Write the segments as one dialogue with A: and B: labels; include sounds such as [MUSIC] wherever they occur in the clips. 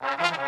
A: Well, [LAUGHS]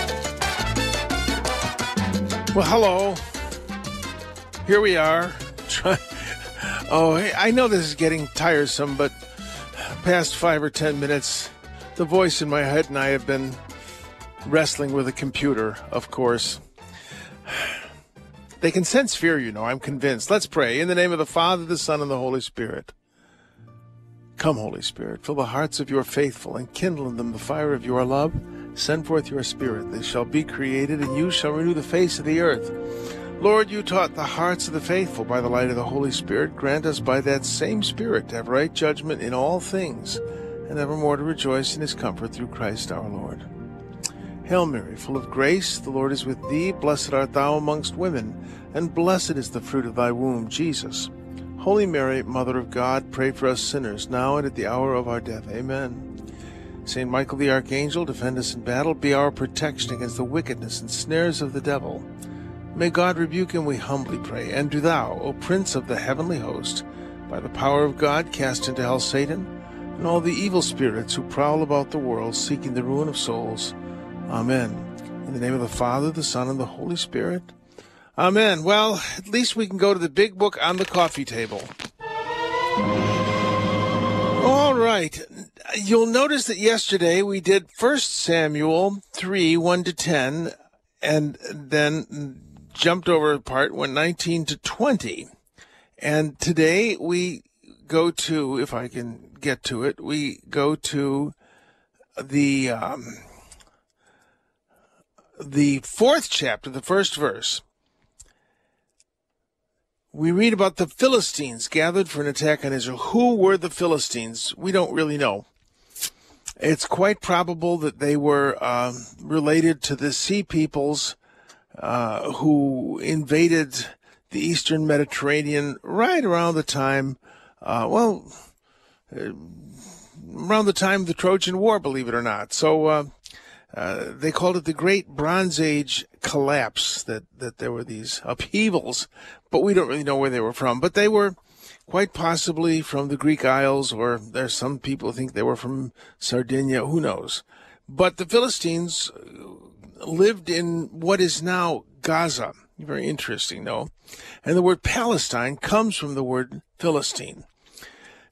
A: Well, hello. Here we are. [LAUGHS] Oh, I know this is getting tiresome, but past five or ten minutes, the voice in my head and I have been wrestling with a computer, of course. [SIGHS] They can sense fear, you know, I'm convinced. Let's pray. In the name of the Father, the Son, and the Holy Spirit. Come, Holy Spirit, fill the hearts of your faithful and kindle in them the fire of your love. Send forth your Spirit. They shall be created, and you shall renew the face of the earth. Lord, you taught the hearts of the faithful by the light of the Holy Spirit. Grant us by that same Spirit to have right judgment in all things, and evermore to rejoice in his comfort through Christ our Lord. Hail Mary, full of grace, the Lord is with thee. Blessed art thou amongst women, and blessed is the fruit of thy womb, Jesus. Holy Mary, Mother of God, pray for us sinners, now and at the hour of our death. Amen. Saint Michael the Archangel, defend us in battle, be our protection against the wickedness and snares of the devil. May God rebuke him, we humbly pray. And do thou, O Prince of the heavenly host, by the power of God, cast into hell Satan and all the evil spirits who prowl about the world seeking the ruin of souls. Amen. In the name of the Father, the Son, and the Holy Spirit. Amen. Well, at least we can go to the big book on the coffee table. All right. You'll notice that yesterday we did First Samuel 3, 1 to 10, and then jumped over a part, went 19 to 20. And today we go to, if I can get to it, we go to the um, the fourth chapter, the first verse. We read about the Philistines gathered for an attack on Israel. Who were the Philistines? We don't really know. It's quite probable that they were um, related to the Sea Peoples uh, who invaded the Eastern Mediterranean right around the time, uh, well, uh, around the time of the Trojan War, believe it or not. So uh, uh, they called it the Great Bronze Age collapse. That that there were these upheavals, but we don't really know where they were from. But they were quite possibly from the Greek Isles, or there's some people think they were from Sardinia. Who knows? But the Philistines uh, lived in what is now Gaza. Very interesting, though. And the word Palestine comes from the word Philistine.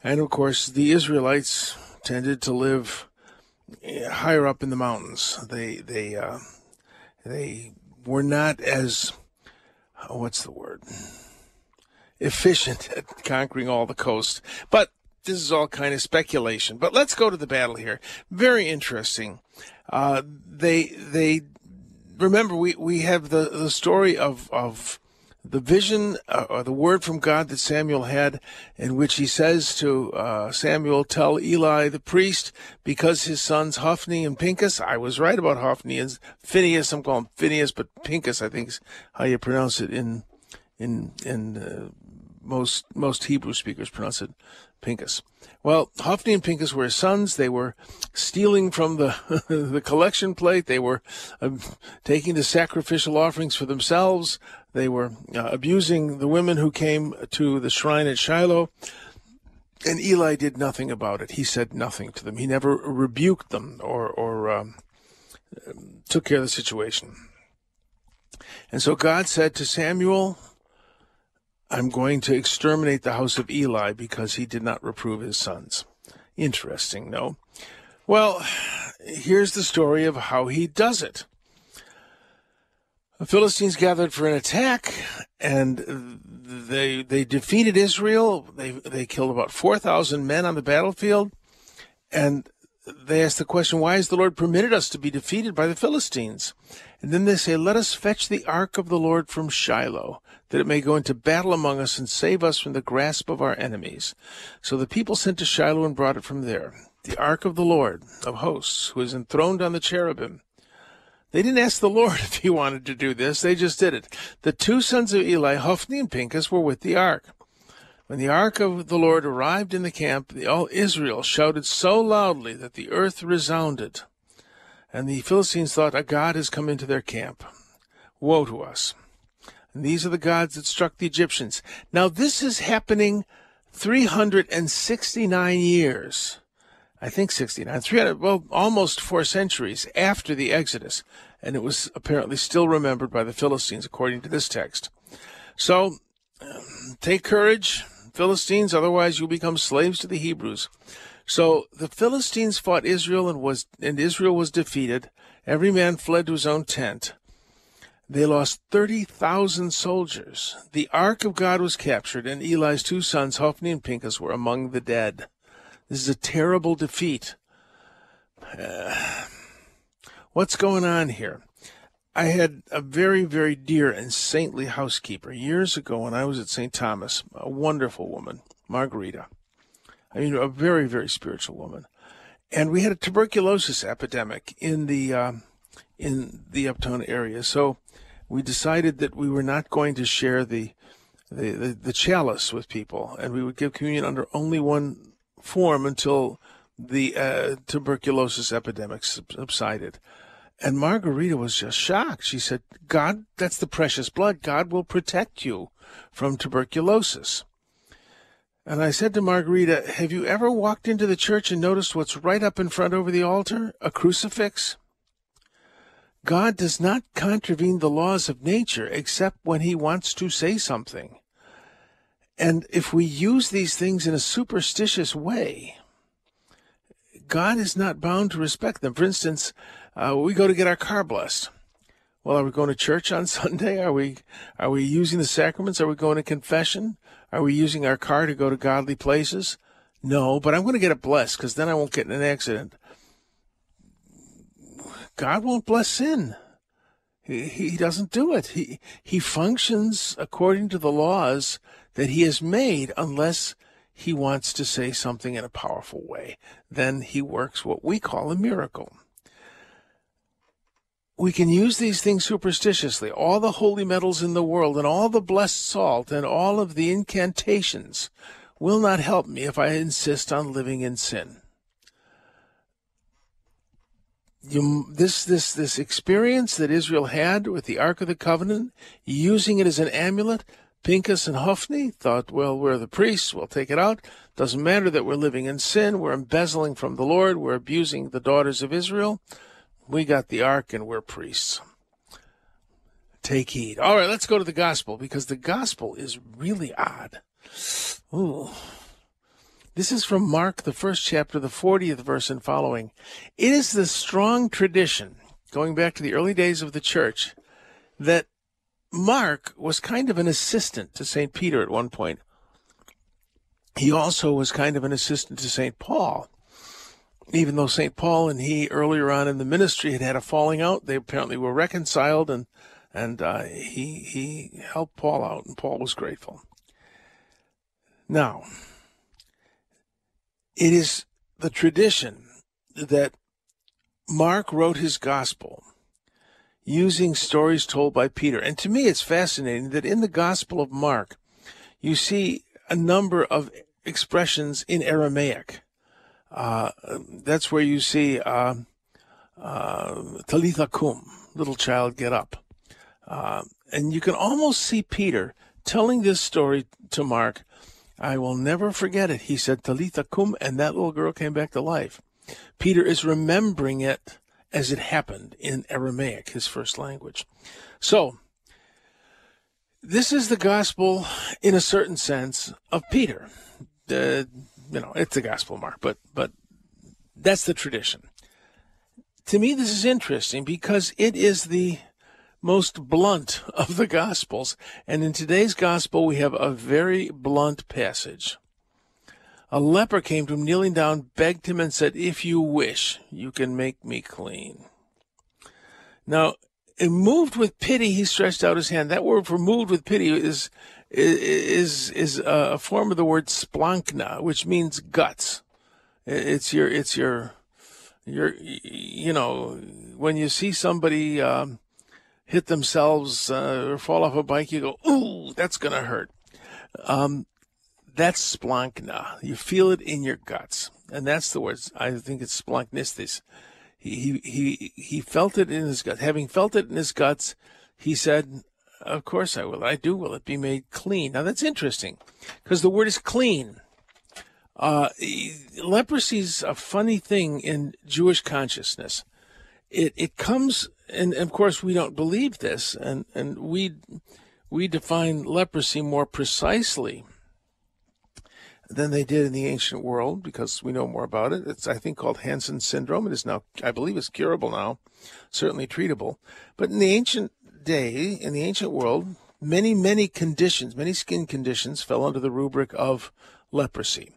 A: And of course, the Israelites tended to live eh, higher up in the mountains. They they uh, they were not as uh, what's the word efficient at conquering all the coast. But this is all kind of speculation. But let's go to the battle here. Very interesting. Uh, they they remember we we have the the story of of the vision uh, or the word from God that Samuel had, in which he says to uh, Samuel, "Tell Eli the priest, because his sons Hophni and Pinchas. I was right about Hophni and Phineas. I'm calling Phineas, but Pinchas, I think, is how you pronounce it in in in uh, most most Hebrew speakers pronounce it Pinchas. Well, Hophni and Pinchas were his sons. They were stealing from the [LAUGHS] the collection plate. They were uh, taking the sacrificial offerings for themselves. They were uh, abusing the women who came to the shrine at Shiloh. And Eli did nothing about it. He said nothing to them. He never rebuked them or or um, took care of the situation. And so God said to Samuel, I'm going to exterminate the house of Eli because he did not reprove his sons. Interesting, no? Well, here's the story of how he does it. The Philistines gathered for an attack, and they they defeated Israel. They they killed about four thousand men on the battlefield, and they ask the question, "Why has the Lord permitted us to be defeated by the Philistines?" And then they say, "Let us fetch the ark of the Lord from Shiloh, that it may go into battle among us and save us from the grasp of our enemies." So the people sent to Shiloh and brought it from there. the ark of the Lord of hosts, who is enthroned on the cherubim. They didn't ask the Lord [LAUGHS] if he wanted to do this, they just did it. The two sons of Eli, Hophni and Pinchas, were with the ark. When the ark of the Lord arrived in the camp, all Israel shouted so loudly that the earth resounded. And the Philistines thought, A God has come into their camp. Woe to us. And these are the gods that struck the Egyptians. Now, this is happening 369 years. I think 69, 300, well, almost four centuries after the Exodus. And it was apparently still remembered by the Philistines, according to this text. So, um, take courage, Philistines, otherwise you'll become slaves to the Hebrews. So the Philistines fought Israel and was and Israel was defeated. Every man fled to his own tent. They lost 30,000 soldiers. The ark of God was captured, and Eli's two sons, Hophni and Pinchas, were among the dead. This is a terrible defeat. Uh, [SIGHS] what's going on here? I had a very, very dear and saintly housekeeper years ago when I was at St. Thomas, a wonderful woman, Margarita. I mean, a very, very spiritual woman. And we had a tuberculosis epidemic in the uh, in the Uptown area. So we decided that we were not going to share the, the, the, the chalice with people, and we would give communion under only one form until the uh, tuberculosis epidemic subsided. And Margarita was just shocked. She said, God, that's the precious blood. God will protect you from tuberculosis. And I said to Margarita, Have you ever walked into the church and noticed what's right up in front over the altar? A crucifix? God does not contravene the laws of nature except when he wants to say something. And if we use these things in a superstitious way, God is not bound to respect them. For instance, uh, we go to get our car blessed. Well, are we going to church on [LAUGHS] Sunday? Are we are we using the sacraments? Are we going to confession? Are we using our car to go to godly places? No, but I'm going to get it blessed because then I won't get in an accident. God won't bless sin. He, he doesn't do it. He he functions according to the laws that he has made unless he wants to say something in a powerful way. Then he works what we call a miracle we can use these things superstitiously. All the holy medals in the world and all the blessed salt and all of the incantations will not help me if I insist on living in sin. You, this this this experience that Israel had with the Ark of the Covenant, using it as an amulet, Pinchas and Hophni thought, well, we're the priests, we'll take it out. Doesn't matter that we're living in sin, we're embezzling from the Lord, we're abusing the daughters of Israel. We got the ark and we're priests. Take heed. All right, let's go to the gospel because the gospel is really odd. Ooh. This is from Mark, the first chapter, the 40th verse and following. It is the strong tradition, going back to the early days of the church, that Mark was kind of an assistant to St. Peter at one point. He also was kind of an assistant to St. Paul even though St. Paul and he earlier on in the ministry had had a falling out, they apparently were reconciled, and and uh, he he helped Paul out, and Paul was grateful. Now, it is the tradition that Mark wrote his gospel using stories told by Peter, and to me, it's fascinating that in the Gospel of Mark, you see a number of expressions in Aramaic that's where you see uh, uh, Talitha Kum, little child, get up. Uh, and you can almost see Peter telling this story to Mark. I will never forget it. He said, Talitha Kum, and that little girl came back to life. Peter is remembering it as it happened in Aramaic, his first language. So, this is the gospel in a certain sense of Peter. The you know, it's the gospel mark, but but that's the tradition. To me, this is interesting because it is the most blunt [LAUGHS] of the gospels, and in today's gospel we have a very blunt passage. A leper came to him, kneeling down, begged him, and said, "If you wish, you can make me clean." Now, moved with pity, he stretched out his hand. That word for moved with pity is is is a form of the word splankna, which means guts. It's your it's your your you know when you see somebody um, hit themselves uh, or fall off a bike, you go, "Ooh, that's gonna hurt." Um, that's splankna. You feel it in your guts, and that's the word. I think it's splanknistis. He he he felt it in his gut. Having felt it in his guts, he said, "Of course I will. I do. Will it be made clean?" Now that's interesting, because the word is clean. Uh, leprosy is a funny thing in Jewish consciousness. It it comes, and of course we don't believe this, and and we we define leprosy more precisely than they did in the ancient world because we know more about it. It's, I think, called Hansen syndrome. It is now, I believe, it's curable now, certainly treatable. But in the ancient day, in the ancient world, many, many conditions, many skin conditions fell under the rubric of leprosy.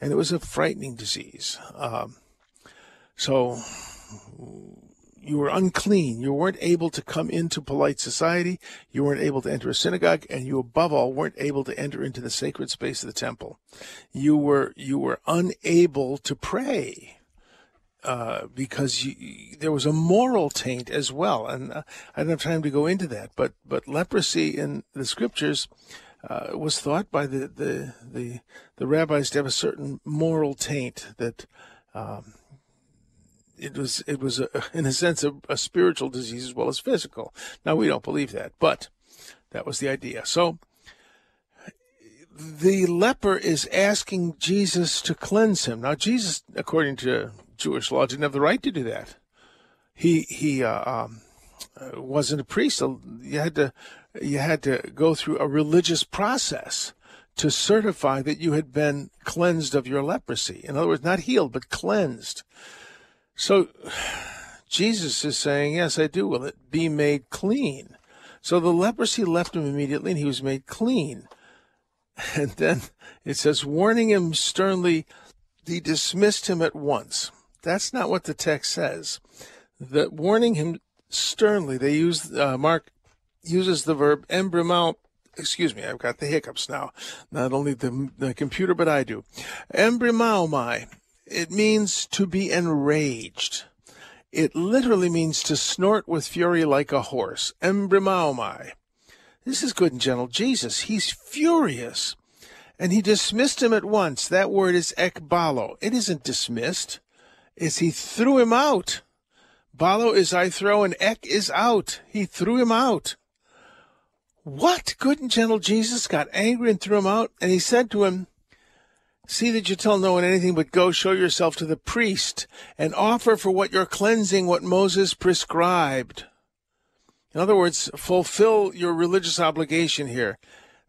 A: And it was a frightening disease. Um, so you were unclean. You weren't able to come into polite society. You weren't able to enter a synagogue, and you, above all, weren't able to enter into the sacred space of the temple. You were you were unable to pray uh, because you, there was a moral taint as well. And uh, I don't have time to go into that, but but leprosy in the scriptures. Uh, was thought by the, the, the, the rabbis to have a certain moral taint that um, it was it was a, [LAUGHS] in a sense a, a spiritual disease as well as physical. Now we don't believe that, but that was the idea. So the leper is asking Jesus to cleanse him. Now Jesus, according to Jewish law, didn't have the right to do that. He he uh, um, uh, wasn't a priest. You had to you had to go through a religious process to certify that you had been cleansed of your leprosy. In other words, not healed but cleansed. So Jesus is saying, Yes, I do. Will it be made clean? So the leprosy left him immediately and he was made clean. And then it says, warning him sternly, he dismissed him at once. That's not what the text says. The warning him sternly, they use, uh, Mark uses the verb embrimao. Excuse me, I've got the hiccups now. Not only the, the computer, but I do. Embrimaomai it means to be enraged. It literally means to snort with fury like a horse. Embrimaomai. This is good and gentle Jesus. He's furious. And he dismissed him at once. That word is ekbalo. It isn't dismissed. It's he threw him out. Balo is I throw and ek is out. He threw him out. What? Good and gentle Jesus got angry and threw him out. And he said to him, See that you tell no one anything, but go show yourself to the priest and offer for what you're cleansing what Moses prescribed. In other words, fulfill your religious obligation here.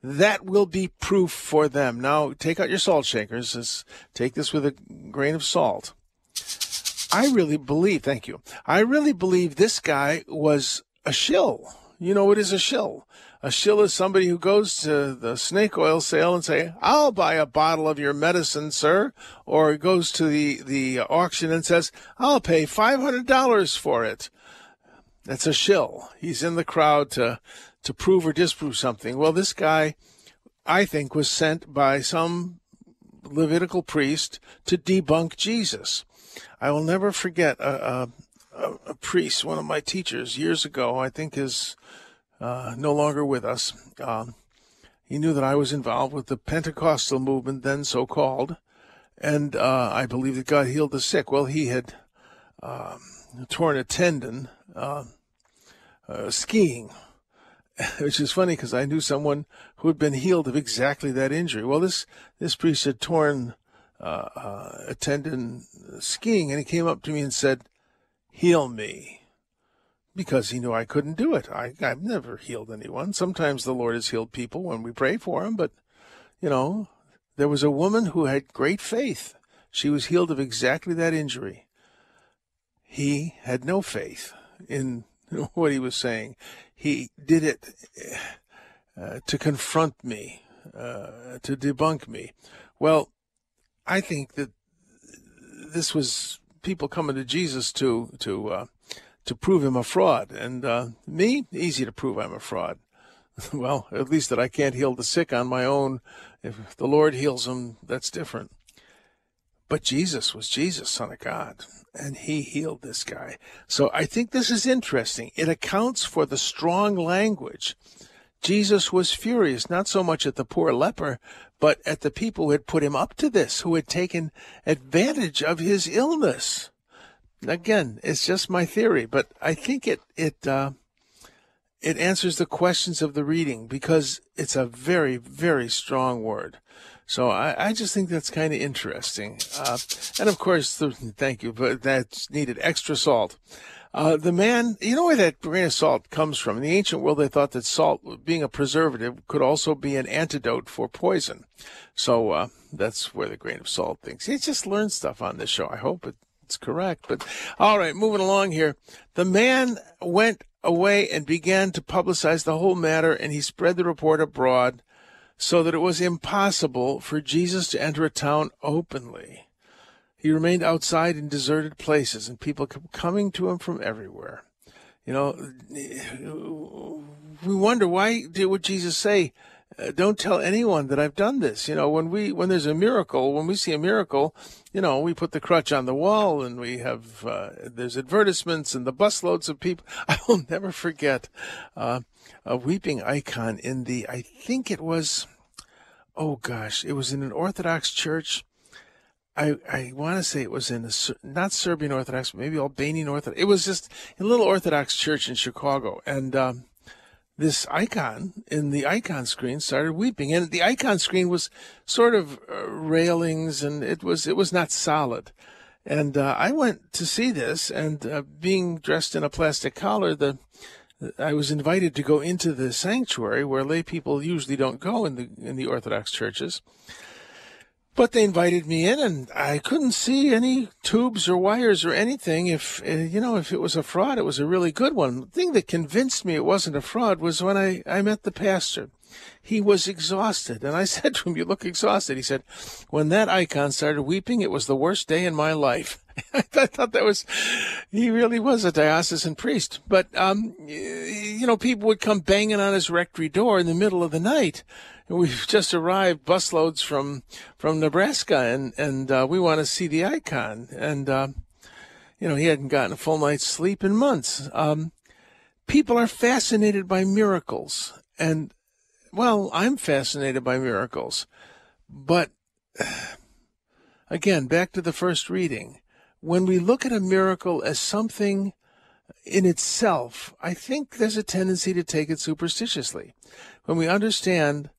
A: That will be proof for them. Now, take out your salt shakers. take this with a grain of salt. I really believe, thank you. I really believe this guy was a shill. You know what is a shill? A shill is somebody who goes to the snake oil sale and say, I'll buy a bottle of your medicine, sir. Or goes to the, the auction and says, I'll pay $500 for it. That's a shill. He's in the crowd to, to prove or disprove something. Well, this guy, I think, was sent by some Levitical priest to debunk Jesus. I will never forget a, a, a priest, one of my teachers years ago, I think is uh, no longer with us. Um, he knew that I was involved with the Pentecostal movement, then so called, and uh, I believe that God healed the sick. Well, he had um, torn a tendon uh, uh skiing, [LAUGHS] which is funny because I knew someone who had been healed of exactly that injury. Well, this this priest had torn uh, skiing, and he came up to me and said, "Heal me." because he knew I couldn't do it. I, I've never healed anyone. Sometimes the Lord has healed people when we pray for them, but, you know, there was a woman who had great faith. She was healed of exactly that injury. He had no faith in [LAUGHS] what he was saying. He did it uh, to confront me, uh, to debunk me. Well, I think that this was people coming to Jesus to to uh, to prove him a fraud. And uh, me, easy to prove I'm a fraud. [LAUGHS] well, at least that I can't heal the sick on my own. If the Lord heals them, that's different. but Jesus was Jesus, Son of God, and he healed this guy. So I think this is interesting. It accounts for the strong language. Jesus was furious, not so much at the poor leper, but at the people who had put him up to this, who had taken advantage of his illness. Again, it's just my theory, but I think it it uh, it answers the questions of the reading because it's a very very strong word. So I, I just think that's kind of interesting. Uh, and of course, thank you, but that's needed extra salt. Uh, the man, you know where that grain of salt comes from? In the ancient world, they thought that salt, being a preservative, could also be an antidote for poison. So uh, that's where the grain of salt thinks. You just learn stuff on this show. I hope it's correct. But all right, moving along here. The man went away and began to publicize the whole matter, and he spread the report abroad so that it was impossible for Jesus to enter a town openly. He remained outside in deserted places, and people kept coming to him from everywhere. You know, we wonder why did what Jesus say? Uh, don't tell anyone that I've done this. You know, when we when there's a miracle, when we see a miracle, you know, we put the crutch on the wall and we have uh, there's advertisements and the busloads of people. [LAUGHS] I will never forget uh, a weeping icon in the I think it was oh gosh, it was in an Orthodox church. I I want to say it was in not Serbian Orthodox, maybe Albanian Orthodox. It was just a little Orthodox church in Chicago, and um, this icon in the icon screen started weeping, and the icon screen was sort of uh, railings, and it was it was not solid. And uh, I went to see this, and uh, being dressed in a plastic collar, the I was invited to go into the sanctuary where lay people usually don't go in the in the Orthodox churches. But they invited me in, and I couldn't see any tubes or wires or anything. If uh, you know, if it was a fraud, it was a really good one. The thing that convinced me it wasn't a fraud was when I, I met the pastor. He was exhausted, and I [LAUGHS] said to him, "You look exhausted." He said, "When that icon started weeping, it was the worst day in my life." [LAUGHS] I thought that was, he really was a diocesan priest. But, um, you know, people would come banging on his rectory door in the middle of the night. We've just arrived, busloads from, from Nebraska, and, and, uh, we want to see the icon. And, uh, you know, he hadn't gotten a full night's sleep in months. Um, people are fascinated by miracles. And, well, I'm fascinated by miracles. But, [SIGHS] again, back to the first reading when we look at a miracle as something in itself, I think there's a tendency to take it superstitiously. When we understand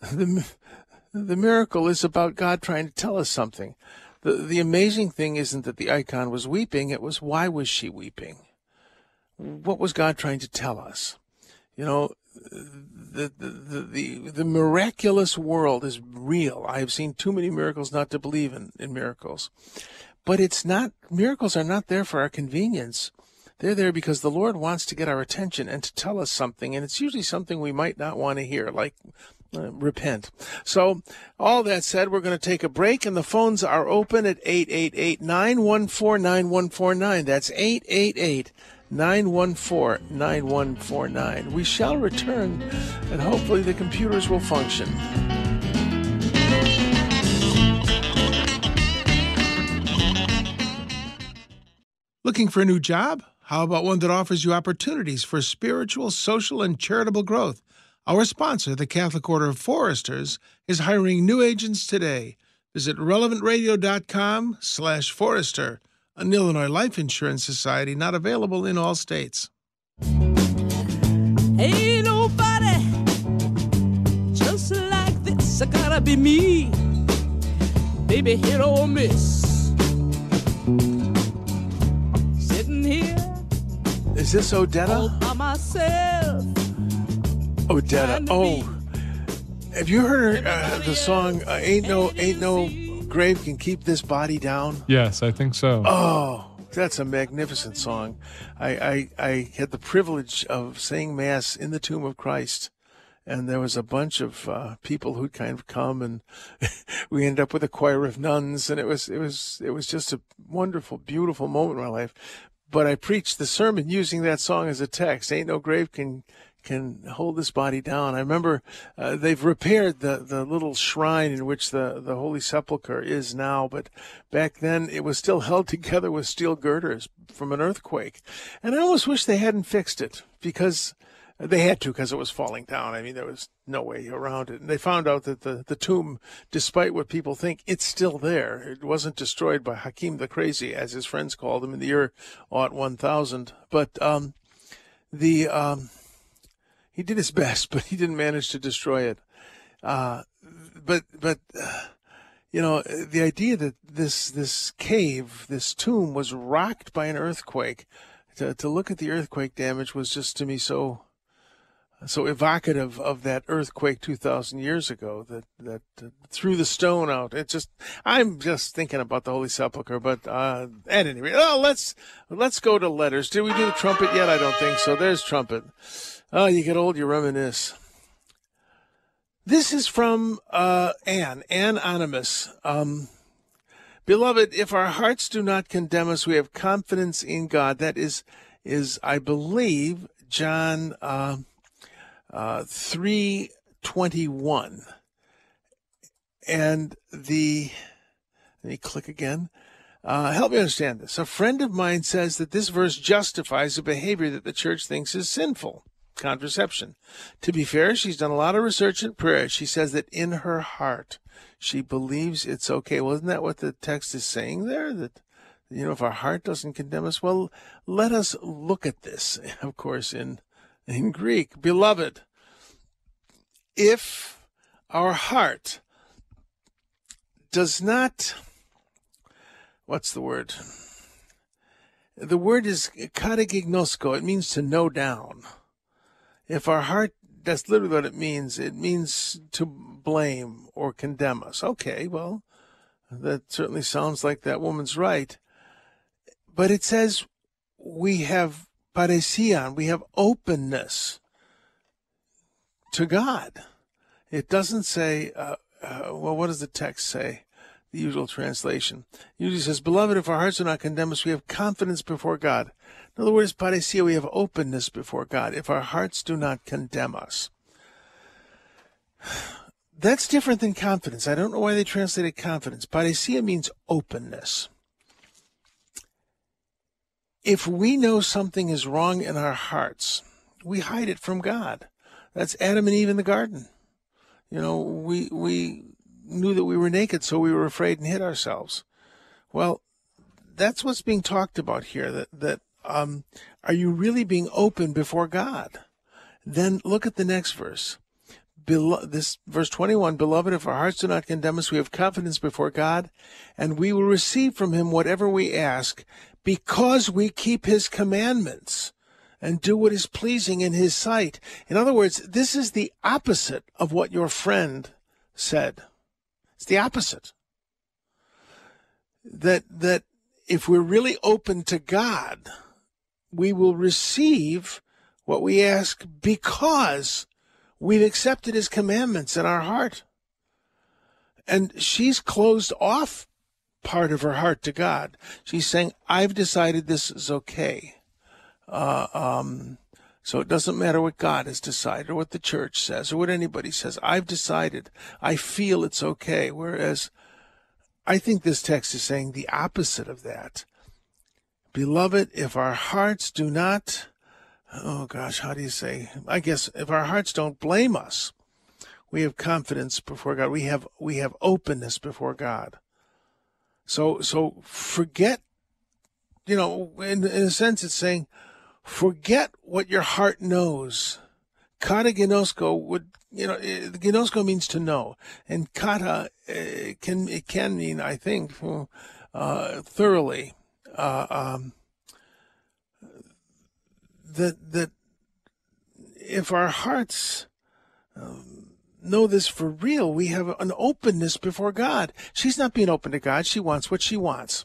A: the, the miracle is about God trying to tell us something. The, the amazing thing isn't that the icon was weeping, it was why was she weeping? What was God trying to tell us? You know, the, the, the, the, miraculous world is real. I have seen too many miracles not to believe in, in miracles. But it's not, miracles are not there for our convenience. They're there because the Lord wants to get our attention and to tell us something, and it's usually something we might not want to hear, like uh, repent. So, all that said, we're going to take a break, and the phones are open at 888 914 9149. That's 888 914 9149. We shall return, and hopefully the computers will function.
B: Looking for a new job? How about one that offers you opportunities for spiritual, social, and charitable growth? Our sponsor, the Catholic Order of Foresters, is hiring new agents today. Visit relevantradio.com slash forester, an Illinois life insurance society not available in all states.
C: Ain't nobody just like this. I gotta be me. Baby, hit or miss.
A: Is this Odetta? Odetta. Oh, have you heard uh, the song uh, "Ain't No Ain't No Grave Can Keep This Body Down"?
D: Yes, I think so.
A: Oh, that's a magnificent song. I, I, I had the privilege of saying mass in the tomb of Christ, and there was a bunch of uh, people who'd kind of come, and [LAUGHS] we ended up with a choir of nuns, and it was it was it was just a wonderful, beautiful moment in my life but I preached the sermon using that song as a text. Ain't no grave can can hold this body down. I remember uh, they've repaired the, the little shrine in which the, the Holy Sepulchre is now, but back then it was still held [LAUGHS] together with steel girders from an earthquake. And I almost wish they hadn't fixed it because they had to because it was falling down. I mean, there was no way around it. And they found out that the, the tomb, despite what people think, it's still there. It wasn't destroyed by Hakim the Crazy, as his friends called him in the year 1000. But um, the um, he did his [LAUGHS] best, but he didn't manage to destroy it. Uh, but but uh, you know the idea that this this cave, this tomb, was rocked by an earthquake. To to look at the earthquake damage was just to me so so evocative of that earthquake 2000 years ago that that uh, threw the stone out. It just i'm just thinking about the holy sepulchre but uh at any rate oh let's let's go to letters. Did we do the trumpet yet? I don't think so. There's trumpet. Oh you get old you reminisce. This is from uh anne anonymous um beloved if our hearts do not condemn us we have confidence in god. That is is i believe john uh uh, 321. And the, let me click again. Uh, help me understand this. A friend of mine says that this verse justifies a behavior that the church thinks is sinful contraception. To be fair, she's done a lot of research and prayer. She says that in her heart, she believes it's okay. Well, isn't that what the text is saying there? That, you know, if our heart doesn't condemn us, well, let us look at this, [LAUGHS] of course, in in Greek, beloved, if our heart does not, what's the word? The word is katagignosko. It means to know down. If our heart, that's literally what it means. It means to blame or condemn us. Okay, well, that certainly sounds like that woman's right. But it says we have parrhesian, we have openness to God. It doesn't say, uh, uh, well, what does the text say? The usual translation. It usually says, Beloved, if our hearts do not condemn us, we have confidence before God. In other words, parrhesia, we have openness before God if our hearts do not condemn us. [SIGHS] That's different than confidence. I don't know why they translated confidence. Parrhesia means openness if we know something is wrong in our hearts, we hide it from God. That's Adam and Eve in the garden. You know, we we knew that we were naked, so we were afraid and hid ourselves. Well, that's what's being talked about here. That that um, are you really being open before God? Then look at the next verse. Belo- this verse 21 beloved if our hearts do not condemn us we have confidence before god and we will receive from him whatever we ask because we keep his commandments and do what is pleasing in his sight. In other words, this is the opposite of what your friend said. It's the opposite. That, that if we're really open to God, we will receive what we ask because we've accepted his commandments in our heart. And she's closed off part of her heart to God. She's saying, I've decided this is okay. Uh, um, so it doesn't matter what God has decided or what the church says or what anybody says. I've decided. I feel it's okay. Whereas I think this text is saying the opposite of that. Beloved, if our hearts do not, oh gosh, how do you say? I guess if our hearts don't blame us, we have confidence before God. We have we have openness before God. So so forget, you know, in, in a sense, it's saying, forget what your heart knows. Kata ginosko would, you know, eh, ginosko means to know, and kata uh, can it can mean, I think, uh, thoroughly. Uh, um, that that if our hearts um, know this for real. We have an openness before God. She's not being open to God. She wants what she wants.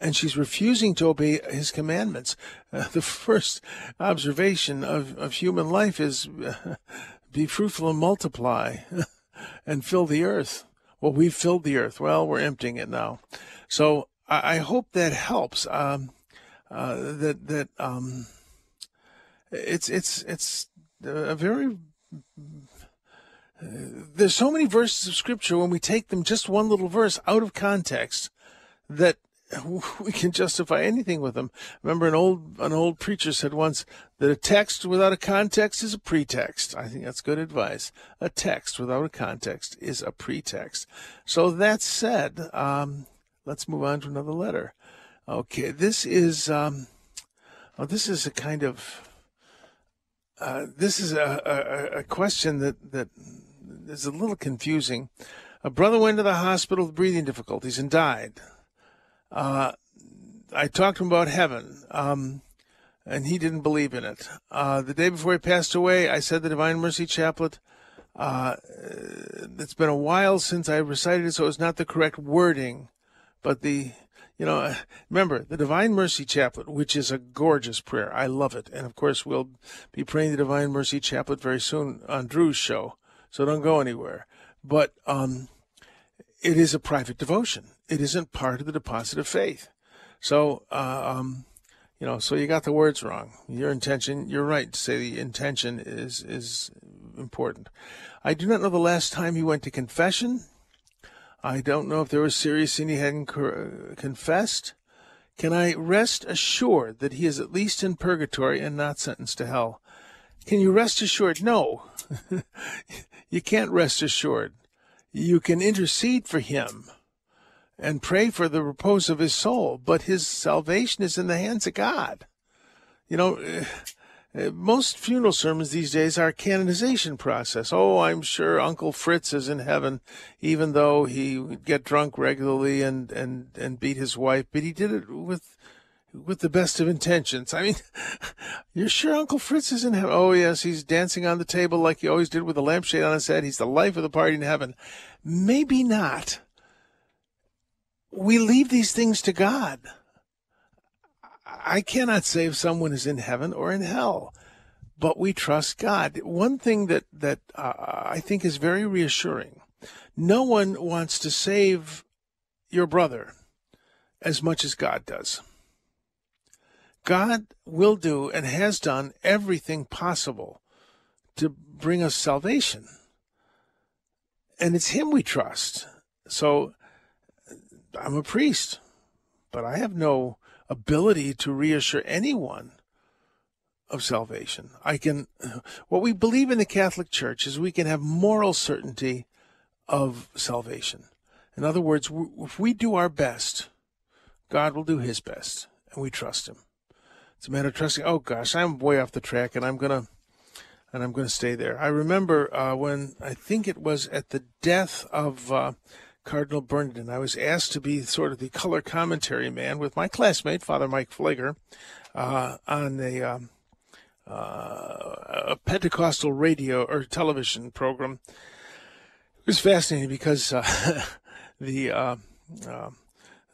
A: And she's refusing to obey his commandments. Uh, [LAUGHS] the first observation of, of human life is uh, [LAUGHS] be fruitful and multiply [LAUGHS] and fill the earth. Well, we've filled the earth. Well, we're emptying it now. So I, I hope that helps. Um, uh, that that um, it's it's it's a very there's so many verses of scripture when we take them just one little verse out of context that [LAUGHS] we can justify anything with them. Remember an old an old preacher said once that a text without a context is a pretext. I think that's good advice. A text without a context is a pretext. So that said, um, let's move on to another letter. Okay, this is um, oh, this is a kind of uh, this is a, a, a question that that is a little confusing. A brother went to the hospital with breathing difficulties and died. Uh, I talked to him about heaven, um, and he didn't believe in it. Uh, the day before he passed away, I said the Divine Mercy Chaplet. Uh, it's been a while since I recited it, so it's not the correct wording, but the you know, remember the Divine Mercy Chaplet, which is a gorgeous prayer. I love it. And of course, we'll be praying the Divine Mercy Chaplet very soon on Drew's show. So don't go anywhere. But um, it is a private devotion. It isn't part of the deposit of faith. So, uh, um, you know, so you got the words wrong. Your intention, you're right to say the intention is is important. I do not know the last time he went to confession. I don't know if there was serious sin he hadn't confessed. Can I rest assured that he is at least in purgatory and not sentenced to hell? Can you rest assured? No. [LAUGHS] you can't rest assured you can intercede for him and pray for the repose of his soul, but his salvation is in the hands of God. You know, eh, eh, most funeral sermons these days are a canonization process. Oh, I'm sure Uncle Fritz is in heaven, even though he would get drunk regularly and, and, and beat his wife, but he did it with with the best of intentions. I mean, [LAUGHS] you're sure Uncle Fritz is in heaven? Oh, yes, he's dancing on the table like he always did with a lampshade on his head. He's the life of the party in heaven. Maybe not. We leave these things to God. I cannot say if someone is in heaven or in hell, but we trust God. One thing that, that uh, I think is very reassuring no one wants to save your brother as much as God does. God will do and has done everything possible to bring us salvation. And it's Him we trust. So I'm a priest, but I have no ability to reassure anyone of salvation. I can, what we believe in the Catholic Church is we can have moral certainty of salvation. In other words, if we do our best, God will do His best, and we trust Him. It's a matter of trusting. Oh gosh, I'm way off the track, and I'm gonna and I'm gonna stay there. I remember uh, when I think it was at the death of uh, Cardinal Bernardin, I was asked to be sort of the color commentary man with my classmate, Father Mike Pfleger, uh, on a, um, uh, a Pentecostal radio or television program. It was fascinating because uh, [LAUGHS] the uh,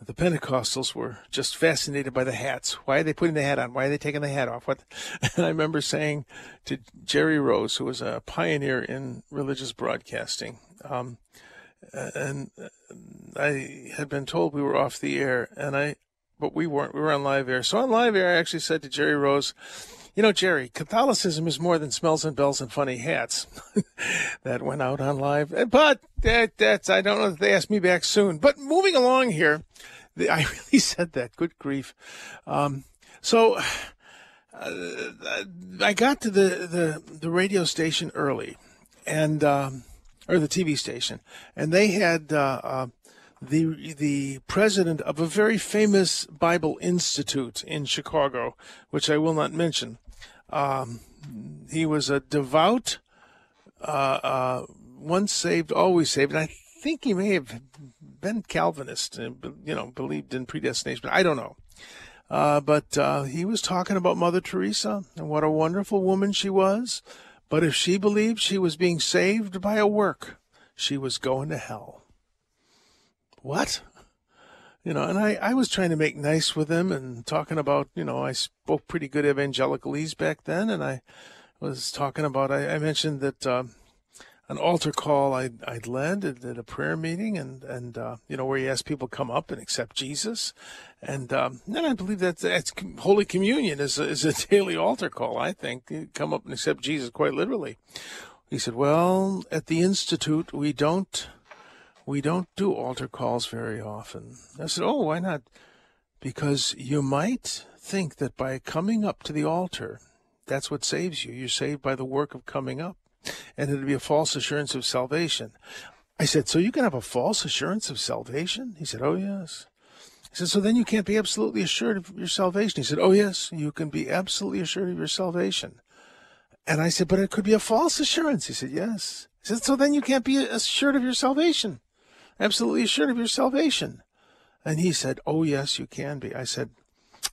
A: the Pentecostals were just fascinated by the hats. Why are they putting the hat on? Why are they taking the hat off? What? [LAUGHS] And I remember saying to Jerry Rose, who was a pioneer in religious broadcasting, um, and I had been told we were off the air, and I, but we weren't. We were on live air. So on live air, I actually said to Jerry Rose, you know, Jerry, Catholicism is more than smells and bells and funny hats. [LAUGHS] that went out on live. But that, that's, I don't know if they asked me back soon. But moving along here, the, [LAUGHS] I really said that. Good grief. Um, so [SIGHS] uh, I got to the, the, the radio station early and, um, or the TV station, and they had, uh, uh, the the president of a very famous Bible Institute in Chicago, which I will not mention. Um, he was a devout, uh, uh, once saved, always saved. And I think he may have been Calvinist and, you know, believed in predestination, but I don't know. Uh, but uh, he was talking about Mother Teresa and what a wonderful woman she was. But if she believed she was being saved by a work, she was going to hell. What? You know, and I, I was trying to make nice with him and talking about, you know, I spoke pretty good evangelicalese back then, and I was talking about, I, I mentioned that um, an altar call I'd, I'd led at, at, a prayer meeting, and and uh, you know where you ask people to come up and accept Jesus, And um, then I believe that that's Holy Communion is a, is a [LAUGHS] daily altar call. I think come up and accept Jesus quite literally. He said, "Well, at the institute, we don't we don't do altar calls very often." I said, "Oh, why not?" Because you might think that by coming up to the altar, that's what saves you. You're saved by the work of coming up, and it'd be a false assurance of salvation. I said, "So you can have a false assurance of salvation?" He said, "Oh yes." I said, so then you can't be absolutely assured of your salvation. He said, oh, yes, you can be absolutely assured of your salvation. And I said, but it could be a false assurance. He said, yes. He said, so then you can't be assured of your salvation. Absolutely assured of your salvation. And he said, oh, yes, you can be. I said,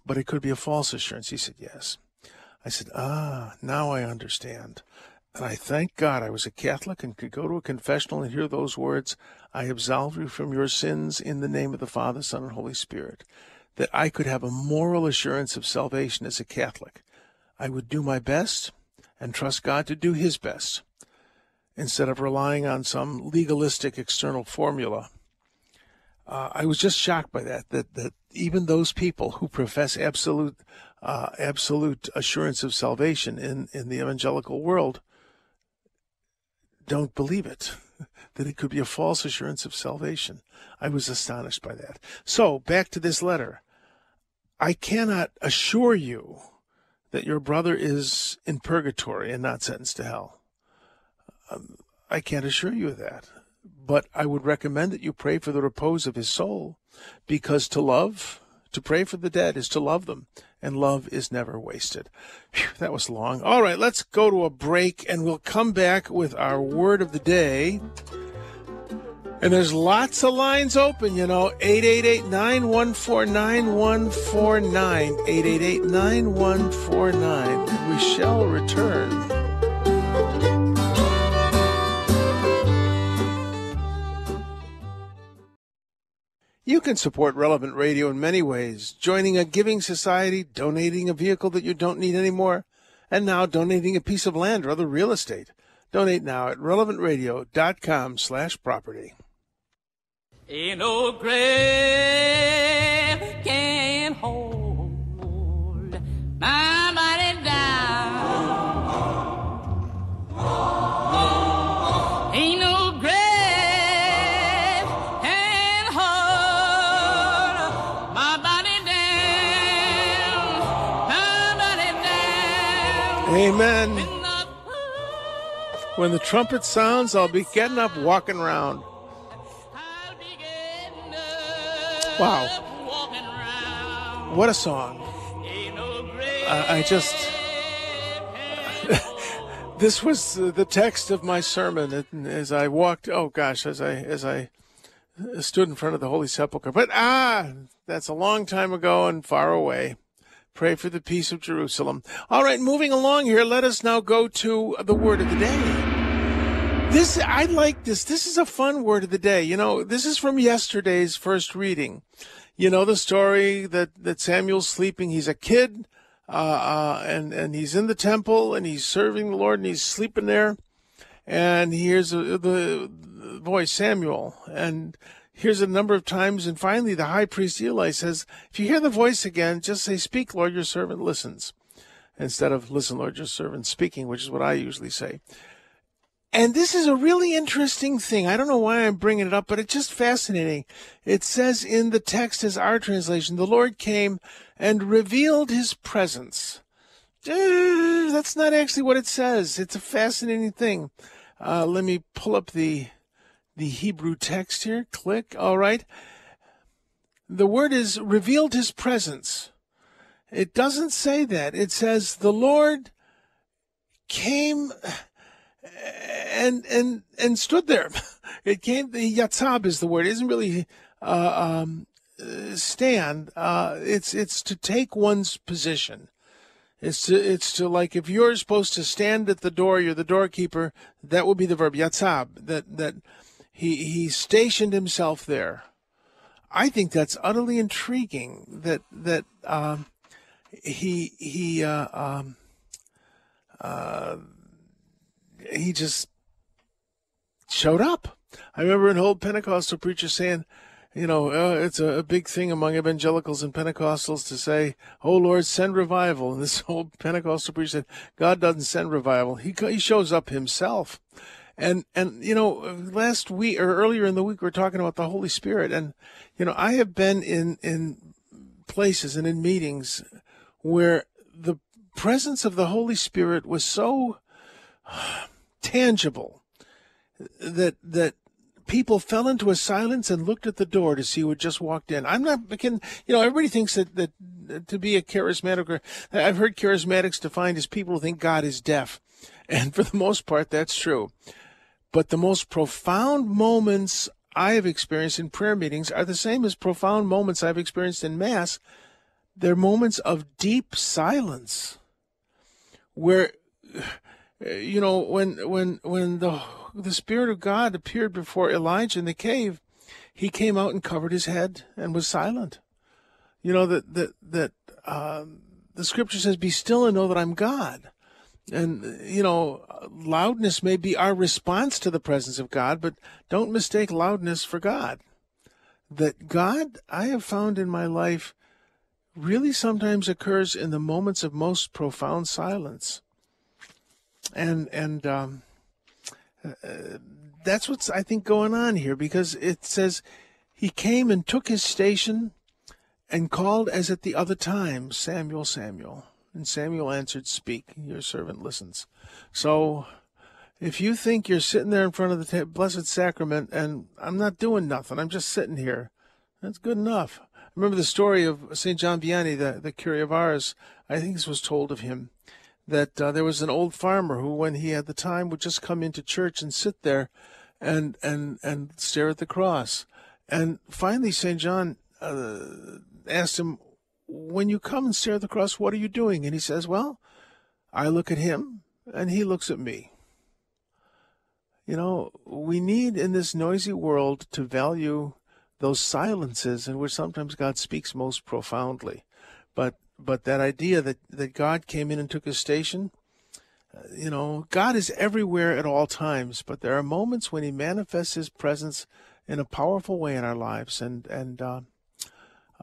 A: but it could be a false assurance. He said, yes. I said, ah, now I understand. And I thank God I was a Catholic and could go to a confessional and hear those words, I absolve you from your sins in the name of the Father, Son, and Holy Spirit. That I could have a moral assurance of salvation as a Catholic. I would do my best and trust God to do his best instead of relying on some legalistic external formula. Uh, I was just shocked by that, that, that even those people who profess absolute, uh, absolute assurance of salvation in, in the evangelical world don't believe it, [LAUGHS] that it could be a false assurance of salvation. I was astonished by that. So, back to this letter. I cannot assure you that your brother is in purgatory and not sentenced to hell. Um, I can't assure you of that. But I would recommend that you pray for the repose of his soul, because to love, to pray for the dead, is to love them and love is never wasted. Whew, that was long. All right, let's go to a break and we'll come back with our word of the day. And there's lots of lines open, you know. 888 914 9149. 888 9149. We shall return. You can support Relevant Radio in many ways joining a giving society, donating a vehicle that you don't need anymore, and now donating a piece of land or other real estate. Donate now at relevantradio.com slash property.
C: Ain't no grave
A: Amen. When the trumpet sounds, I'll be getting up, walking around. Wow. What a song. I I just. [LAUGHS] this was the text of my sermon as I walked. Oh gosh, as I as I stood in front of the Holy Sepulchre. But ah, that's a long time ago and far away. Pray for the peace of Jerusalem. All right, moving along here. Let us now go to the word of the day. This I like this. This is a fun word of the day. You know, this is from yesterday's first reading. You know the story that that Samuel's sleeping. He's a kid, uh, uh, and and he's in the temple and he's serving the Lord and he's sleeping there, and he hears the, the, voice Samuel and hears a number of times and finally the high priest Eli says, "If you hear the voice again, just say, Speak, Lord, your servant listens," instead of "Listen, Lord, your servant speaking," which is what I usually say. And this is a really interesting thing. I don't know why I'm bringing it up, but it's just fascinating. It says in the text as our translation, the Lord came and revealed his presence. Uh, That's not actually what it says. It's a fascinating thing. Uh, let me pull up the the Hebrew text here. Click. All right. The word is revealed his presence. It doesn't say that. It says the Lord came and and and stood there. [LAUGHS] It came. The yatzab is the word. It isn't really uh, um, stand. Uh, it's it's to take one's position. It's to it's to like if you're supposed to stand at the door, you're the doorkeeper. That would be the verb yatzab. That that he he stationed himself there. I think that's utterly intriguing. That that um, he he uh, um, uh, he just showed up. I remember an old Pentecostal preacher saying, you know, uh, it's a, a, big thing among evangelicals and Pentecostals to say, "Oh Lord, send revival." And this [LAUGHS] old Pentecostal preacher said, "God doesn't send revival; He he shows up Himself." And and you know, last week or earlier in the week, we are talking about the Holy Spirit, and you know, I have been in in places and in meetings where the presence of the Holy Spirit was so tangible that that people fell into a silence and looked at the door to see who had just walked in. I'm not, you know, everybody thinks that, that to be a charismatic, I've heard charismatics defined as people who think God is deaf. And for the most part, that's true. But the most profound moments I have experienced in prayer meetings are the same as profound moments I've experienced in Mass. They're moments of deep silence where, [SIGHS] you know, when, when, when the the Spirit of God appeared before Elijah in the cave, he came out and covered his head and was silent. You know that that that um, the Scripture says, "Be still and know that I'm God." And you know, loudness may be our response to the presence of God, but don't mistake loudness for God. That God, I have found in my life, really sometimes occurs in the moments of most profound silence. And and um, that's what's I think going on here because it says he came and took his station and called as at the other time, Samuel, Samuel. And Samuel answered, Speak, your servant listens. So if you think you're sitting there in front of the Blessed Sacrament and I'm not doing nothing, I'm just sitting here, that's good enough. I remember the story of St. John Vianney, the, the curé of Ars. I think this was told of him that uh, there was an old farmer who, when he had the time, would just come into church and sit there and and and stare at the cross. And finally, St. John uh, asked him, When you come and stare at the cross, what are you doing? And he says, Well, I look at him and he looks at me. You know, we need in this noisy world to value those silences in which sometimes God speaks most profoundly. But but that idea that, that God came in and took his station, uh, you know, God is everywhere at all times, but there are moments when he manifests his presence in a powerful way in our lives. And, and, uh,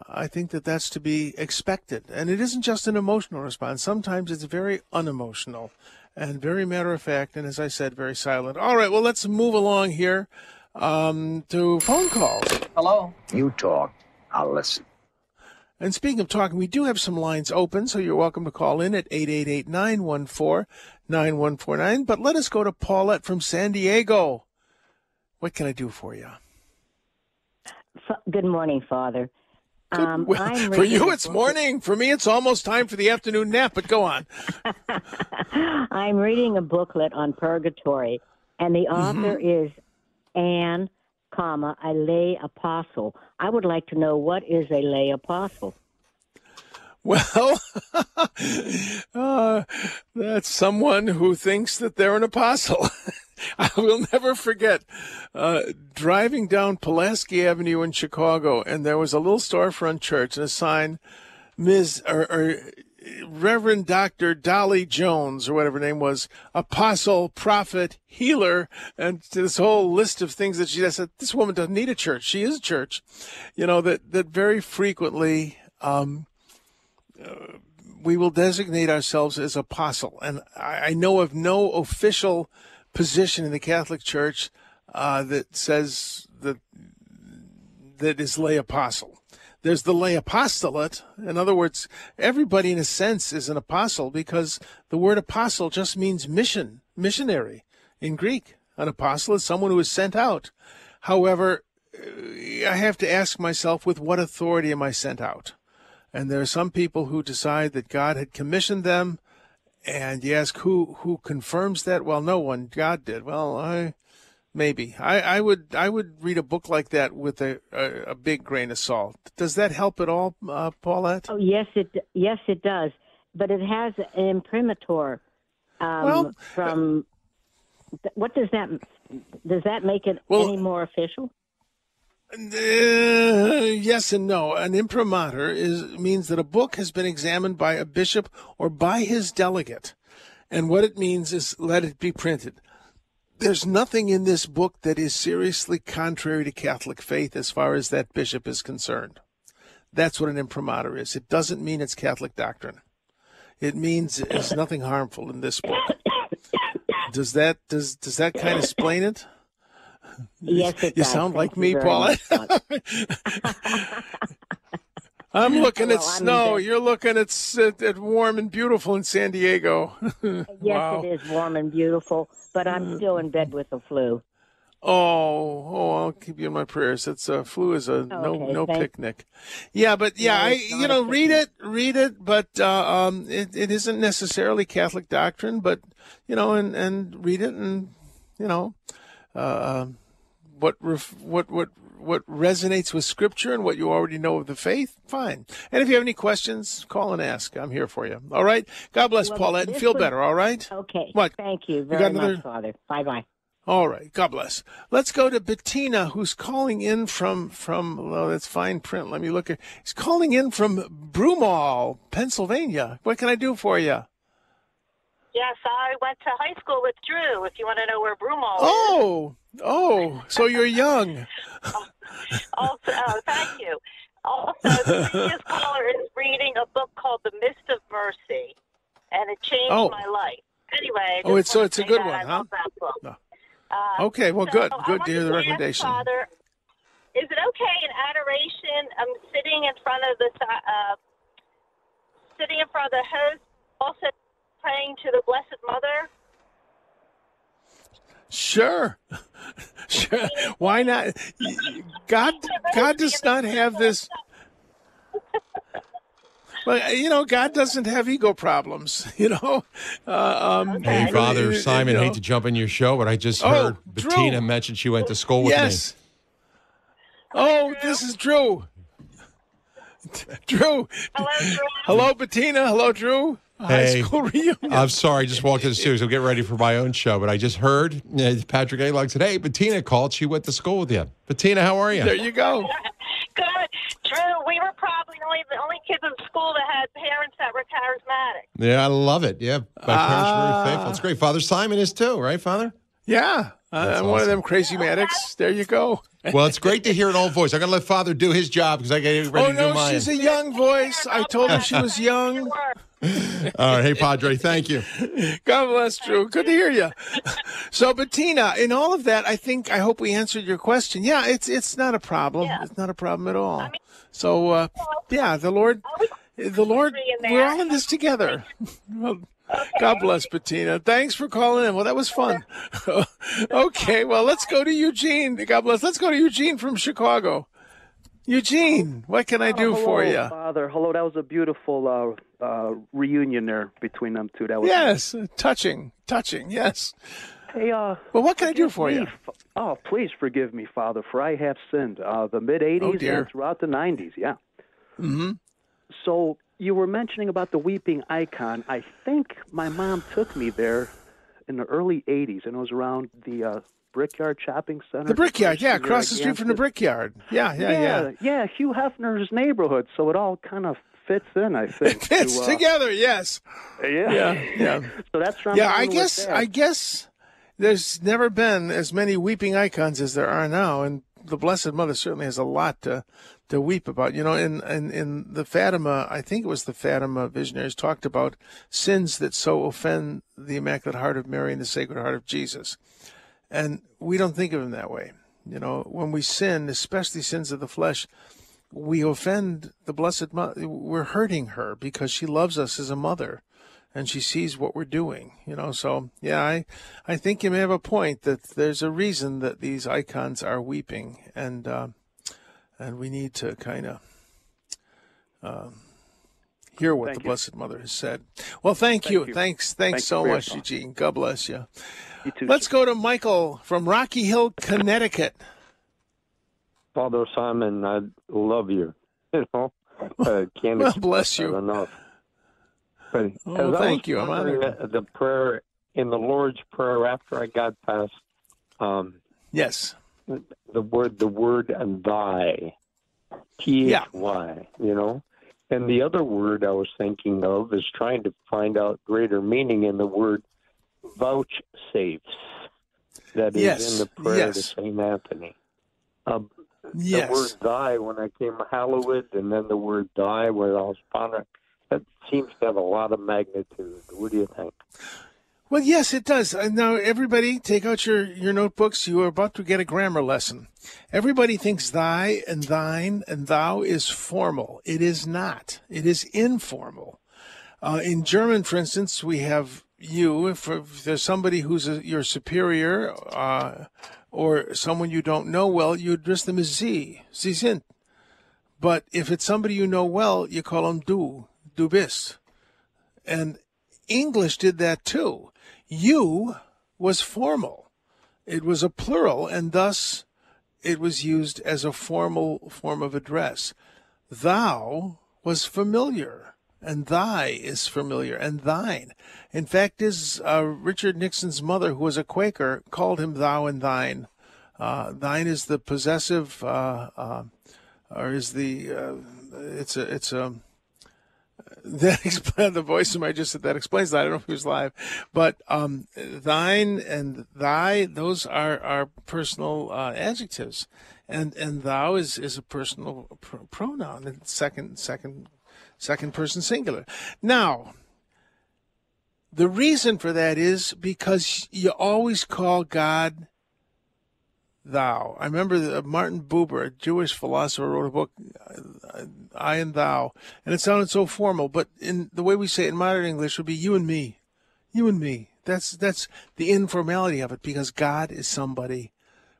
A: I think that that's to be expected. And it isn't just an emotional response. Sometimes it's very unemotional and very matter of fact. And as I said, very silent. All right. Well, let's move along here um, to phone calls.
D: Hello. You talk. I'll listen.
A: And speaking of talking, we do have some lines open, so you're welcome to call in at 888-914-9149. But let us go to Paulette from San Diego. What can I do for you?
E: Good morning, Father.
A: Um, well, for you, it's morning. For me, it's almost time for the afternoon nap, but go on. [LAUGHS]
E: I'm reading a booklet on purgatory, and the author mm-hmm. is Anne comma, a lay apostle. I would like to know what is a lay apostle?
A: Well, [LAUGHS] uh, that's someone who thinks that they're an apostle. [LAUGHS] [LAUGHS] I will never forget uh, driving down Pulaski Avenue in Chicago, and there was a little storefront church and a sign, Ms. or, or Reverend Dr. Dolly Jones, or whatever her name was, apostle, prophet, healer, and this whole list of things that she said, this woman doesn't need a church. She is a church. You know, that, that very frequently, um, uh, we will designate ourselves as apostle. And I, I, know of no official position in the Catholic Church uh, that says that that is lay apostle. There's the lay apostolate. In other words, everybody in a sense is an apostle because the word apostle just means mission, missionary in Greek. An apostle is someone who is sent out. However, I have to ask myself, with what authority am I sent out? And there are some people who decide that God had commissioned them, and you ask who who confirms that? Well, no one. God did. Well, I Maybe I, I would I would read a book like that with a, a, a big grain of salt. Does that help at all, uh, Paulette?
E: Oh yes, it yes it does. But it has an imprimatur um, well, from. Uh, what does that does that make it well, any more official?
A: Uh, yes and no. An imprimatur is means that a book has been examined by a bishop or by his delegate, and what it means is let it be printed there's nothing in this book that is seriously contrary to Catholic faith as far as that bishop is concerned. That's what an imprimatur is. It doesn't mean it's Catholic doctrine. It means there's nothing harmful in this book. Does that does does that kind of explain it?
E: Yes, it
A: You
E: does.
A: sound
E: Thank
A: like
E: you
A: me,
E: very
A: Paula. [LAUGHS] I'm looking at
E: Well, I'm
A: snow.
E: in-
A: You're looking at, at at warm and beautiful in San Diego. [LAUGHS]
E: Yes,
A: wow.
E: It is warm and beautiful, but I'm still in bed with the flu.
A: Oh, oh, I'll keep you in my prayers. It's uh, flu is a no
E: Okay,
A: no
E: thank-
A: picnic. Yeah, but yeah,
E: No,
A: I you know read it, read it, but uh, um, it, it isn't necessarily Catholic doctrine, but you know, and and read it, and you know, uh, what ref, what what what resonates with Scripture and what you already know of the faith. Fine. And if you have any questions, call and ask. I'm here for you. All right. God bless
E: Well,
A: Paulette, and feel
E: was-
A: better. All right.
E: Okay.
A: What?
E: Thank you very
A: another-
E: much, Father. Bye bye.
A: All right, God bless. Let's go to Bettina, who's calling in from from. Oh, that's fine print. Let me look at. He's calling in from Broomall, Pennsylvania. What can I do for you?
F: Yes, I went to high school with Drew. If you want to know where Broomall is.
A: Oh, oh, so you're young. [LAUGHS]
F: Also, oh, thank you. Also, the previous caller is reading a book called The Mist of Mercy, and it changed
A: Oh.
F: my life. Anyway,
A: Oh, it's- so it's a good one, huh?
F: love that book.
A: No.
F: Uh,
A: Okay, well,
F: so
A: good,
F: I
A: good to hear the recommendation.
F: Father, is it okay in adoration? I'm sitting in front of the uh, sitting in front of the host, also praying to the Blessed Mother.
A: Sure, [LAUGHS] sure. Why not? God, God does not have this. [LAUGHS] Well, you know, God doesn't have ego problems. [LAUGHS] You know. Uh, um,
F: Hey,
A: really,
G: Father
A: you
G: Simon,
A: know.
G: hate to jump in your show, but I just
A: Oh,
G: heard
A: Drew.
G: Bettina mention she went to school with
A: Yes. Oh, this is Drew. Drew.
F: Hello, Drew.
A: Hello, Bettina. Hello, Drew.
G: Hey.
A: High school [LAUGHS] reunion.
G: I'm sorry, I just walked in the studio. So get ready for my own show. But I just heard uh, Patrick Alog said, "Hey, Bettina called. She went to school with you." Bettina, how are you?
A: there you go. [LAUGHS]
F: Good. Drew, we were probably only the only kids in school that had parents that were charismatic.
G: Yeah, I love it. Yeah, my parents are
A: Ah.
G: very faithful. It's great. Father Simon is too, right, Father?
A: Yeah. Uh,
G: That's
A: I'm one of them crazy matics. There you go. [LAUGHS]
G: Well, it's great to hear an old voice. I'm gonna let Father do his job because I get ready
A: Oh,
G: to do
A: no,
G: mine.
A: she's a young voice. I told her she was young.
F: Your [LAUGHS] work.
G: All right, hey Padre, thank you.
A: God bless Drew. Good to hear you. [LAUGHS] So, Bettina, in all of that, I think I hope we answered your question. Yeah, it's it's not a problem.
F: Yeah.
A: It's not a problem at all. So, uh, yeah, the Lord, the Lord, we're all in this together. [LAUGHS] Well, God bless Bettina. Thanks for calling in. Well, that was fun. okay, well, let's go to Eugene. God bless. Let's go to Eugene from Chicago. Eugene, what can I do for
H: Hello,
A: you?
H: Father. Hello. That was a beautiful uh, uh, reunion there between them two. That was
A: Yes, touching, touching. Yes.
H: Hey, uh,
A: Well, what can I do for
H: me,
A: you?
H: Oh, please forgive me, Father, for I have sinned. Uh, the mid '80s
A: Oh,
H: and throughout the '90s. Yeah.
A: Mm-hmm.
H: So you were mentioning about the weeping icon. I think my mom took me there in the early '80s, and it was around the uh, Brickyard Shopping Center.
A: The Brickyard, yeah, across the street from the. Brickyard. Yeah, yeah, yeah.
H: yeah, yeah, Hugh Hefner's neighborhood. So it all kind of fits in. I [LAUGHS]
A: It
H: think.
A: fits
H: to, uh,
A: together, yes.
H: Yeah.
A: Yeah, yeah. [LAUGHS]
H: So that's where I'm
A: Yeah, I guess. I guess there's never been as many weeping icons as there are now, and the Blessed Mother certainly has a lot to to weep about. You know, in in, in the Fatima, I think it was the Fatima visionaries talked about sins that so offend the Immaculate Heart of Mary and the Sacred Heart of Jesus, and we don't think of him that way. You know, when we sin, especially sins of the flesh, we offend the Blessed Mother. We're hurting her because she loves us as a mother and she sees what we're doing, you know. So, yeah, I, I think you may have a point that there's a reason that these icons are weeping, and uh, and we need to kind of um, hear what
H: Thank
A: the
H: you.
A: Blessed Mother has said. Well, thank, you.
H: you.
A: Thanks, thanks
H: Thank
A: so much. Eugene. God bless you.
H: You too,
A: Let's
H: sir.
A: go to Michael from Rocky Hill, Connecticut.
I: Father Simon, I love you. [LAUGHS] You know, uh, [LAUGHS] can't
A: Well,
I: express
A: bless you.
I: enough. But
A: Oh, thank you. I'm
I: pondering
A: honored.
I: The, the prayer in the Lord's prayer after I got past um,
A: Yes.
I: the word, the word and thy, T H Y. You know, and the other word I was thinking of is trying to find out greater meaning in the word vouchsafes. that is
A: Yes,
I: in the prayer
A: yes.
I: to Saint Anthony. Um,
A: Yes.
I: The word "thy" when I came hallowed, and then the word "thy" where I was pondering. That seems to have a lot of magnitude. What do you think?
A: Well, yes, it does. Uh, Now, everybody, take out your, your notebooks. You are about to get a grammar lesson. Everybody thinks thy and thine and thou is formal. It is not. It is informal. Uh, in German, for instance, we have you. If, if there's somebody who's a, your superior uh, or someone you don't know well, you address them as sie, sie sind. But if it's somebody you know well, you call them du, du bist. And English did that too. You was formal. It was a plural, and thus it was used as a formal form of address. Thou was familiar, and thy is familiar, and thine. In fact, is uh, Richard Nixon's mother, who was a Quaker, called him thou and thine. Uh, thine is the possessive, uh, uh, or is the uh, it's a it's a [LAUGHS] that explains the voice of my just said that explains that. I don't know if he was live, but um, thine and thy those are are personal uh, adjectives, and and thou is is a personal pr- pronoun, and second second second person singular. Now. The reason for that is because you always call God thou. I remember that Martin Buber, a Jewish philosopher, wrote a book, uh, I and thou, and it sounded so formal. But in the way we say it in modern English, would be you and me, you and me. That's that's the informality of it, because God is somebody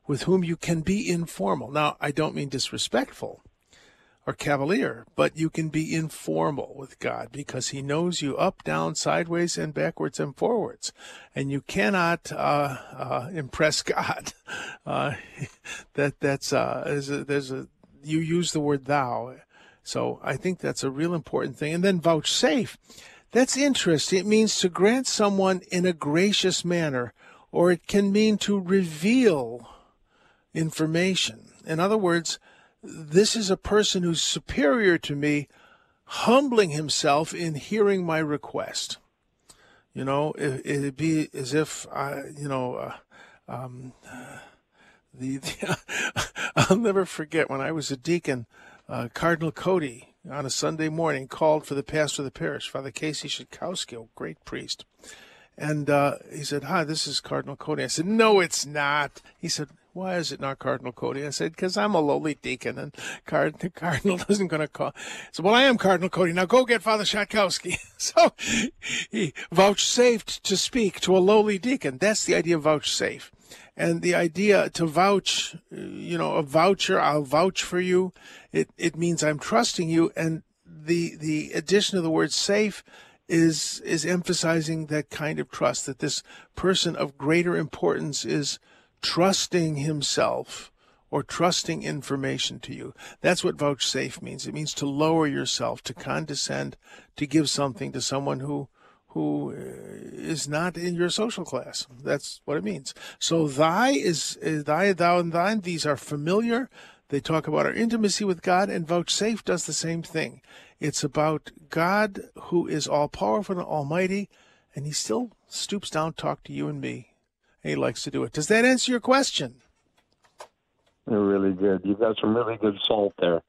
A: with whom you can be informal. Now, I don't mean disrespectful or cavalier, but you can be informal with God because He knows you up, down, sideways, and backwards and forwards, and you cannot uh, uh, impress [LAUGHS] God. Uh, [LAUGHS] that that's uh, there's a, there's a you use the word thou, so I think that's a real important thing. And then vouchsafe, that's interesting. It means to grant someone in a gracious manner, or it can mean to reveal information. In other words, this is a person who's superior to me, humbling himself in hearing my request. You know, it, it'd be as if I, you know, uh, um, [SIGHS] the, the [LAUGHS] I'll never forget when I was a deacon, uh, Cardinal Cody on a Sunday morning called for the pastor of the parish, Father Casey Shikowski, a great priest. And uh, he said, Hi, this is Cardinal Cody. I said, No, it's not. He said, Why is it not Cardinal Cody? I said, Because I'm a lowly deacon and Card- [LAUGHS] the Cardinal isn't going to call. Said, Well, I am Cardinal Cody. Now go get Father Shatkowski. [LAUGHS] so he vouchsafed to speak to a lowly deacon. That's the idea of vouchsafe. And the idea to vouch, uh, you know, a voucher, I'll vouch for you. It, it means I'm trusting you. And the, the addition of the word safe is is emphasizing that kind of trust that this person of greater importance is trusting himself or trusting information to you. That's what vouchsafe means. It means to lower yourself, to condescend, to give something to someone who who uh, not in your social class. That's what it means. So thy is, is thy, thou, and thine. These are familiar. They talk about our intimacy with God, and vouchsafe does the same thing. It's about God who is all powerful and almighty, and he still stoops down to talk to you and me. He likes to do it. Does that answer your question?
I: They're really did. You got some really good salt there.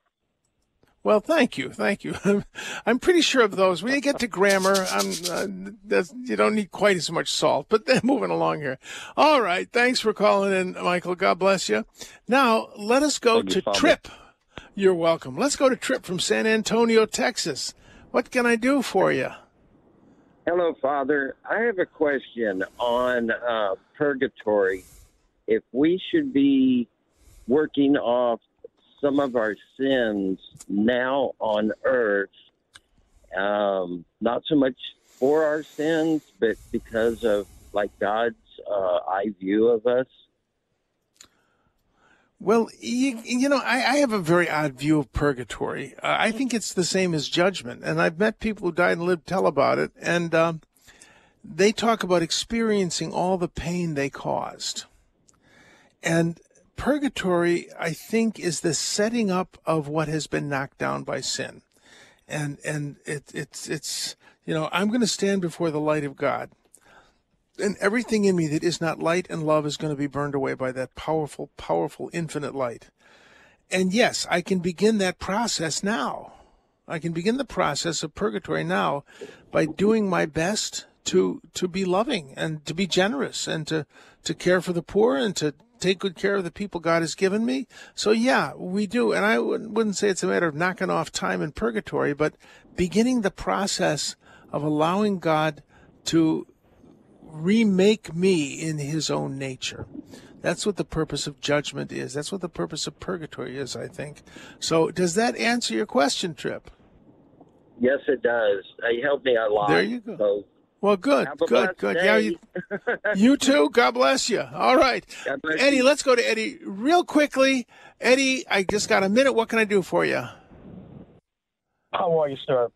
A: Well, thank you, thank you. [LAUGHS] I'm, pretty sure of those. When you get to grammar, I'm, uh, you don't need quite as much salt. But [LAUGHS] then moving along here. All right, thanks for calling in, Michael. God bless you. Now let us go
I: Thank
A: to
I: Father.
A: Trip. You're welcome. Let's go to Trip from San Antonio, Texas. What can I do for you?
J: Hello, Father. I have a question on uh, purgatory. If we should be working off some of our sins now on earth, um, not so much for our sins, but because of like God's uh, eye view of us.
A: Well, you, you know, I, I have a very odd view of purgatory. Uh, I think it's the same as judgment. And I've met people who died and lived tell about it. And um, they talk about experiencing all the pain they caused. And purgatory, I think, is the setting up of what has been knocked down by sin. And, and it, it's, it's, you know, I'm going to stand before the light of God. And everything in me that is not light and love is going to be burned away by that powerful, powerful, infinite light. And yes, I can begin that process now. I can begin the process of purgatory now by doing my best to to be loving and to be generous and to to care for the poor and to take good care of the people God has given me. So yeah, we do. And I wouldn't say it's a matter of knocking off time in purgatory, but beginning the process of allowing God to remake me in his own nature. That's what the purpose of judgment is. That's what the purpose of purgatory is, I think. So, does that answer your question, Trip?
J: Yes, it does. Uh, you helped me a lot.
A: There you go.
J: So
A: well, good, good, good.
J: Day.
A: Yeah, you, [LAUGHS] you too. God bless you. All right, Eddie.
J: You.
A: Let's go to Eddie real quickly. Eddie, I just got a minute. What can I do for you?
K: How are you, sir?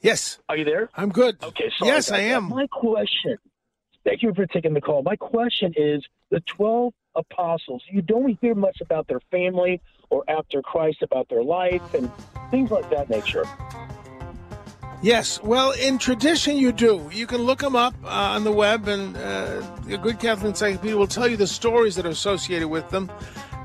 A: Yes.
K: Are you there?
A: I'm good.
K: Okay.
A: yes, I am.
K: My question. Thank you for taking the call. My question is: the twelve apostles. You don't hear much about their family or after Christ about their life and things like that nature.
A: Yes, well, in tradition, you do. You can look them up uh, on the web, and uh, a good Catholic encyclopedia will tell you the stories that are associated with them.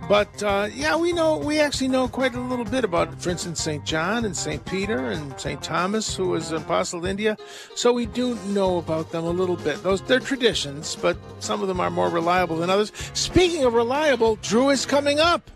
A: But uh, yeah, we know we actually know quite a little bit about, for instance, Saint John and Saint Peter and Saint Thomas, who was an apostle of India. So we do know about them a little bit. Those they're traditions, but some of them are more reliable than others. Speaking of reliable, Drew is coming up.